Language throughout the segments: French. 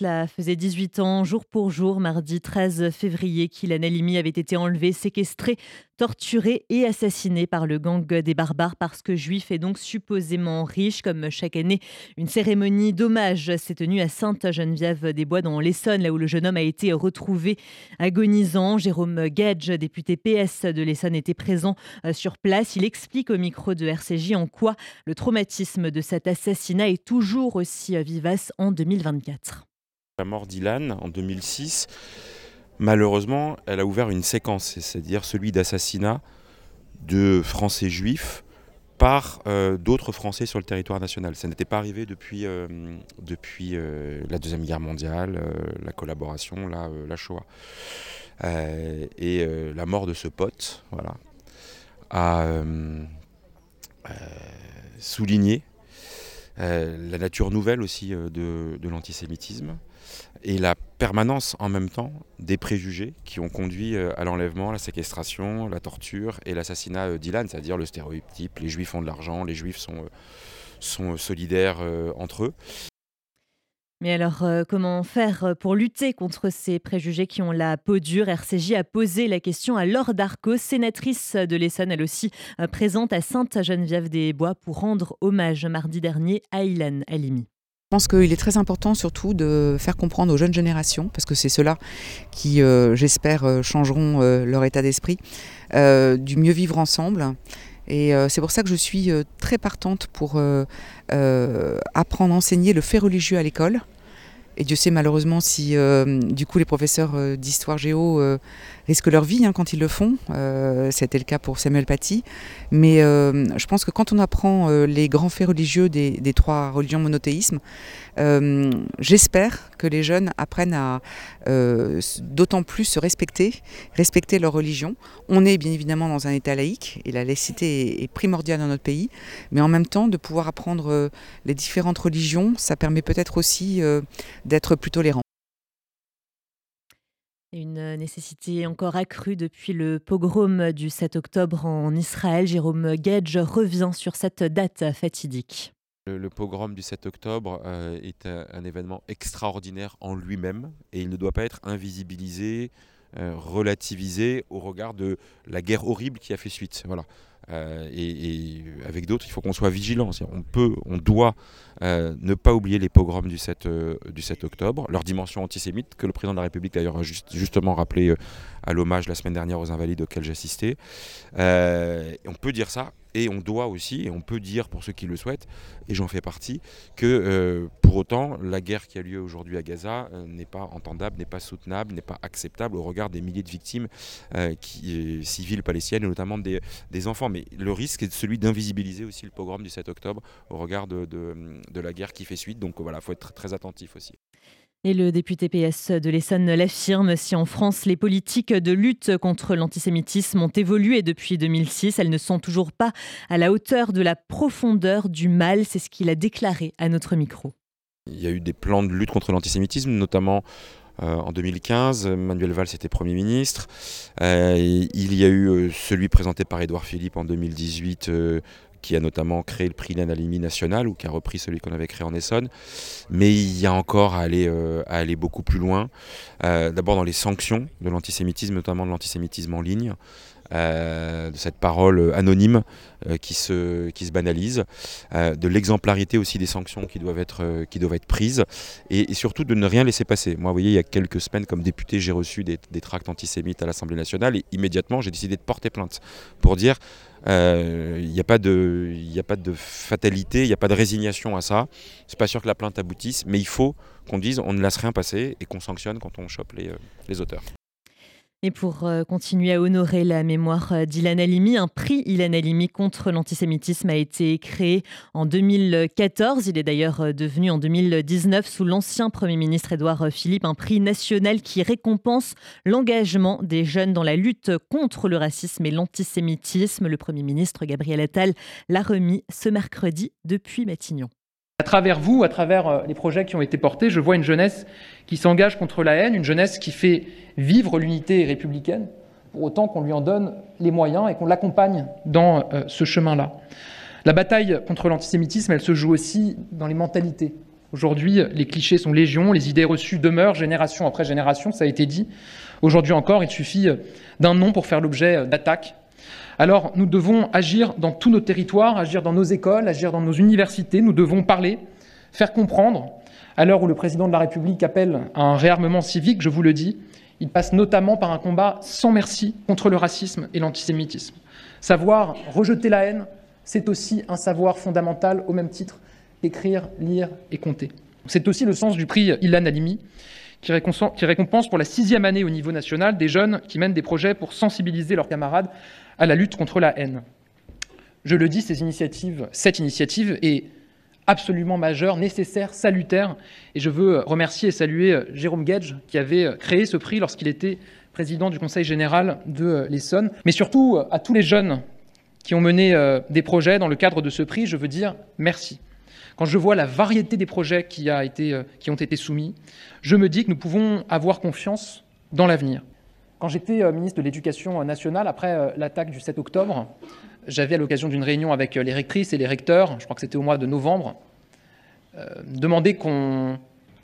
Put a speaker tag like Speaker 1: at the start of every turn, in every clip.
Speaker 1: Cela faisait 18 ans, jour pour jour, mardi 13 février, qu'Ilan Halimi avait été enlevé, séquestré, torturé et assassiné par le gang des barbares parce que juif et donc supposément riche. Comme chaque année, une cérémonie d'hommage s'est tenue à Sainte-Geneviève-des-Bois dans l'Essonne, là où le jeune homme a été retrouvé agonisant. Jérôme Gage, député PS de l'Essonne, était présent euh, sur place. Il explique au micro de RCJ en quoi le traumatisme de cet assassinat est toujours aussi vivace en 2024.
Speaker 2: La mort d'Ilan en 2006, malheureusement, elle a ouvert une séquence, c'est-à-dire celui d'assassinat de Français juifs par euh, d'autres Français sur le territoire national. Ça n'était pas arrivé depuis, euh, depuis la Deuxième Guerre mondiale, la collaboration, la, la Shoah. et la mort de ce pote voilà, a souligné la nature nouvelle aussi de l'antisémitisme et la permanence en même temps des préjugés qui ont conduit à l'enlèvement, la séquestration, la torture et l'assassinat d'Ilan, c'est-à-dire le stéréotype, les juifs ont de l'argent, les juifs sont, sont solidaires entre eux.
Speaker 1: Mais alors, euh, comment faire euh, pour lutter contre ces préjugés qui ont la peau dure? RCJ a posé la question à Laure Darco, sénatrice de l'Essonne, elle aussi euh, présente à Sainte-Geneviève-des-Bois pour rendre hommage mardi dernier à Ilan Halimi.
Speaker 3: Je pense qu'il est très important surtout de faire comprendre aux jeunes générations, parce que c'est ceux-là qui, j'espère, changeront leur état d'esprit, du mieux vivre ensemble. Et c'est pour ça que je suis très partante pour apprendre, enseigner le fait religieux à l'école. Et Dieu sait malheureusement si euh, du coup les professeurs euh, d'histoire géo euh, risquent leur vie hein, quand ils le font. C'était le cas pour Samuel Paty. Mais je pense que quand on apprend les grands faits religieux des, trois religions monothéismes, j'espère que les jeunes apprennent à d'autant plus se respecter, respecter leur religion. On est bien évidemment dans un état laïque et la laïcité est primordiale dans notre pays, mais en même temps de pouvoir apprendre les différentes religions, ça permet peut-être aussi d'être plus tolérant.
Speaker 1: Une nécessité encore accrue depuis le pogrom du 7 octobre en Israël. Jérôme Gage revient sur cette date fatidique.
Speaker 2: Le, pogrom du 7 octobre euh, est un, événement extraordinaire en lui-même et il ne doit pas être invisibilisé, euh, relativisé au regard de la guerre horrible qui a fait suite. Voilà. Euh, et, avec d'autres, il faut qu'on soit vigilant. On peut, on doit euh, ne pas oublier les pogroms du 7, euh, du 7 octobre, leur dimension antisémite, que le président de la République d'ailleurs a justement rappelé à l'hommage la semaine dernière aux invalides auxquels j'assistais. on peut dire ça, et on doit aussi, et on peut dire pour ceux qui le souhaitent, et j'en fais partie, que pour autant, la guerre qui a lieu aujourd'hui à Gaza n'est pas entendable, n'est pas soutenable, n'est pas acceptable au regard des milliers de victimes civiles palestiniennes, et notamment des, des enfants. Mais le risque est celui d'invisibiliser aussi le pogrom du 7 octobre au regard de, de, la guerre qui fait suite. Donc voilà, il faut être très attentif aussi.
Speaker 1: Et le député PS de l'Essonne l'affirme, si en France les politiques de lutte contre l'antisémitisme ont évolué depuis 2006, elles ne sont toujours pas à la hauteur de la profondeur du mal. C'est ce qu'il a déclaré à notre micro.
Speaker 2: Il y a eu des plans de lutte contre l'antisémitisme, notamment en 2015. Manuel Valls était Premier ministre. Euh, il y a eu euh, celui présenté par Édouard Philippe en 2018 qui a notamment créé le prix l'Analymie national ou qui a repris celui qu'on avait créé en Essonne. Mais il y a encore à aller, à aller beaucoup plus loin. D'abord dans les sanctions de l'antisémitisme, notamment de l'antisémitisme en ligne. Euh, de cette parole anonyme euh, qui, se, qui se banalise, euh, de l'exemplarité aussi des sanctions qui doivent être, qui doivent être prises, et, surtout de ne rien laisser passer. Moi, vous voyez, il y a quelques semaines, comme député, j'ai reçu des, tracts antisémites à l'Assemblée nationale, et immédiatement, j'ai décidé de porter plainte pour dire il n'y a, pas de, a pas de fatalité, il n'y a pas de résignation à ça. C'est pas sûr que la plainte aboutisse, mais il faut qu'on dise on ne laisse rien passer et qu'on sanctionne quand on chope les, les auteurs.
Speaker 1: Et pour euh, continuer à honorer la mémoire euh, d'Ilan Halimi, un prix Ilan Halimi contre l'antisémitisme a été créé en 2014. Il est d'ailleurs euh, devenu en 2019, sous l'ancien Premier ministre Édouard Philippe, un prix national qui récompense l'engagement des jeunes dans la lutte contre le racisme et l'antisémitisme. Le Premier ministre Gabriel Attal l'a remis ce mercredi depuis Matignon.
Speaker 4: À travers vous, à travers euh, les projets qui ont été portés, je vois une jeunesse qui s'engage contre la haine, une jeunesse qui fait vivre l'unité républicaine, pour autant qu'on lui en donne les moyens et qu'on l'accompagne dans euh, ce chemin-là. La bataille contre l'antisémitisme, elle se joue aussi dans les mentalités Aujourd'hui, les clichés sont légion, les idées reçues demeurent génération après génération, ça a été dit. Aujourd'hui encore, il suffit d'un nom pour faire l'objet d'attaques. Alors nous devons agir dans tous nos territoires, agir dans nos écoles, agir dans nos universités, nous devons parler, faire comprendre. À l'heure où le président de la République appelle à un réarmement civique, je vous le dis, il passe notamment par un combat sans merci contre le racisme et l'antisémitisme. Savoir rejeter la haine, c'est aussi un savoir fondamental au même titre qu'écrire, lire et compter. C'est aussi le sens du prix Ilan Halimi, qui récompense pour la sixième année au niveau national des jeunes qui mènent des projets pour sensibiliser leurs camarades à la lutte contre la haine. Je le dis, cette initiative est absolument majeure, nécessaire, salutaire, et je veux remercier et saluer Jérôme Gage qui avait créé ce prix lorsqu'il était président du Conseil général de l'Essonne, mais surtout à tous les jeunes qui ont mené euh, des projets dans le cadre de ce prix, je veux dire merci. Quand je vois la variété des projets euh, qui ont été soumis, je me dis que nous pouvons avoir confiance dans l'avenir. Quand j'étais euh, ministre de l'Éducation nationale, après l'attaque du 7 octobre, j'avais à l'occasion d'une réunion avec les rectrices et les recteurs, je crois que c'était au mois de novembre, demandé qu'on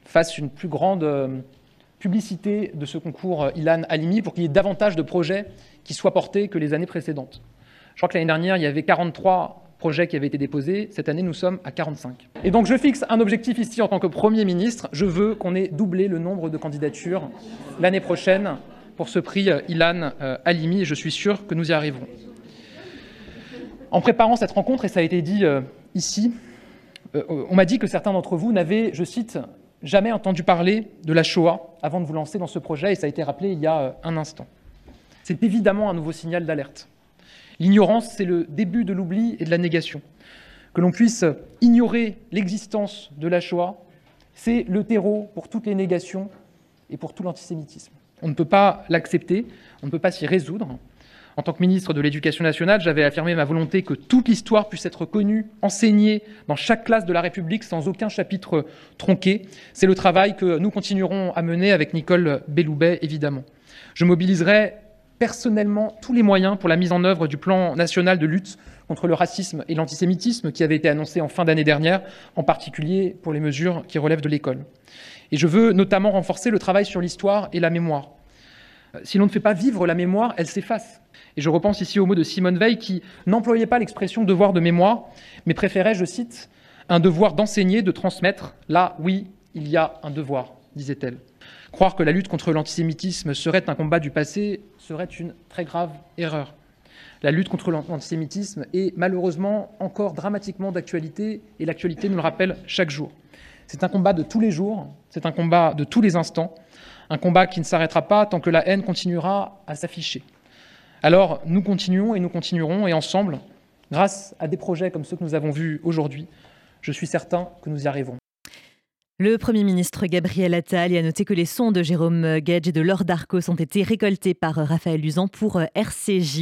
Speaker 4: fasse une plus grande publicité de ce concours Ilan Halimi pour qu'il y ait davantage de projets qui soient portés que les années précédentes. Je crois que l'année dernière, il y avait 43 projets qui avaient été déposés. Cette année, nous sommes à 45. Et donc, je fixe un objectif ici en tant que Premier ministre. Je veux qu'on ait doublé le nombre de candidatures l'année prochaine pour ce prix euh, Ilan euh, Halimi, et je suis sûr que nous y arriverons. En préparant cette rencontre, et ça a été dit euh, ici, on m'a dit que certains d'entre vous n'avaient, je cite, jamais entendu parler de la Shoah avant de vous lancer dans ce projet, et ça a été rappelé il y a un instant. C'est évidemment un nouveau signal d'alerte. L'ignorance, c'est le début de l'oubli et de la négation. Que l'on puisse ignorer l'existence de la Shoah, c'est le terreau pour toutes les négations et pour tout l'antisémitisme. On ne peut pas l'accepter, on ne peut pas s'y résoudre. En tant que ministre de l'Éducation nationale, j'avais affirmé ma volonté que toute l'histoire puisse être connue, enseignée dans chaque classe de la République sans aucun chapitre tronqué. C'est le travail que nous continuerons à mener avec Nicole Belloubet, évidemment. Je mobiliserai personnellement tous les moyens pour la mise en œuvre du plan national de lutte contre le racisme et l'antisémitisme qui avait été annoncé en fin d'année dernière, en particulier pour les mesures qui relèvent de l'école. Et je veux notamment renforcer le travail sur l'histoire et la mémoire. Euh, si l'on ne fait pas vivre la mémoire, elle s'efface. Et je repense ici au mot de Simone Veil qui n'employait pas l'expression devoir de mémoire, mais préférait, je cite, un devoir d'enseigner, de transmettre. Là, oui, il y a un devoir, disait-elle. Croire que la lutte contre l'antisémitisme serait un combat du passé serait une très grave erreur. La lutte contre l'antisémitisme est malheureusement encore dramatiquement d'actualité et l'actualité nous le rappelle chaque jour. C'est un combat de tous les jours, c'est un combat de tous les instants, un combat qui ne s'arrêtera pas tant que la haine continuera à s'afficher. Alors nous continuons et nous continuerons et ensemble, grâce à des projets comme ceux que nous avons vus aujourd'hui, je suis certain que nous y arriverons.
Speaker 1: Le Premier ministre Gabriel Attal a noté que les sons de Jérôme Gage et de Laure Darcos ont été récoltés par Raphaël Usan pour RCJ.